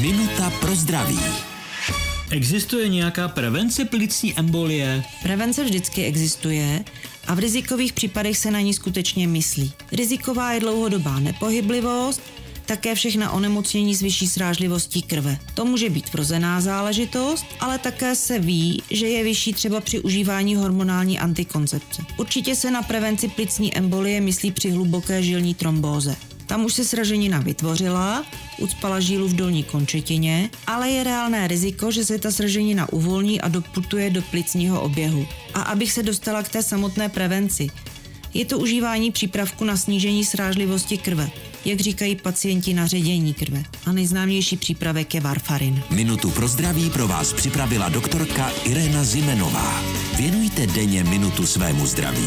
Minuta pro zdraví. Existuje nějaká prevence plicní embolie? Prevence vždycky existuje a v rizikových případech se na ní skutečně myslí. Riziková je dlouhodobá nepohyblivost, také všechna onemocnění s vyšší srážlivostí krve. To může být vrozená záležitost, ale také se ví, že je vyšší třeba při užívání hormonální antikoncepce. Určitě se na prevenci plicní embolie myslí při hluboké žilní trombóze. Tam už se sraženina vytvořila, ucpala žílu v dolní končetině, ale je reálné riziko, že se ta sraženina uvolní a doputuje do plicního oběhu. A abych se dostala k té samotné prevenci, je to užívání přípravku na snížení srážlivosti krve, jak říkají pacienti na ředění krve. A nejznámější přípravek je varfarin. Minutu pro zdraví pro vás připravila doktorka Irena Zimenová. Věnujte denně minutu svému zdraví.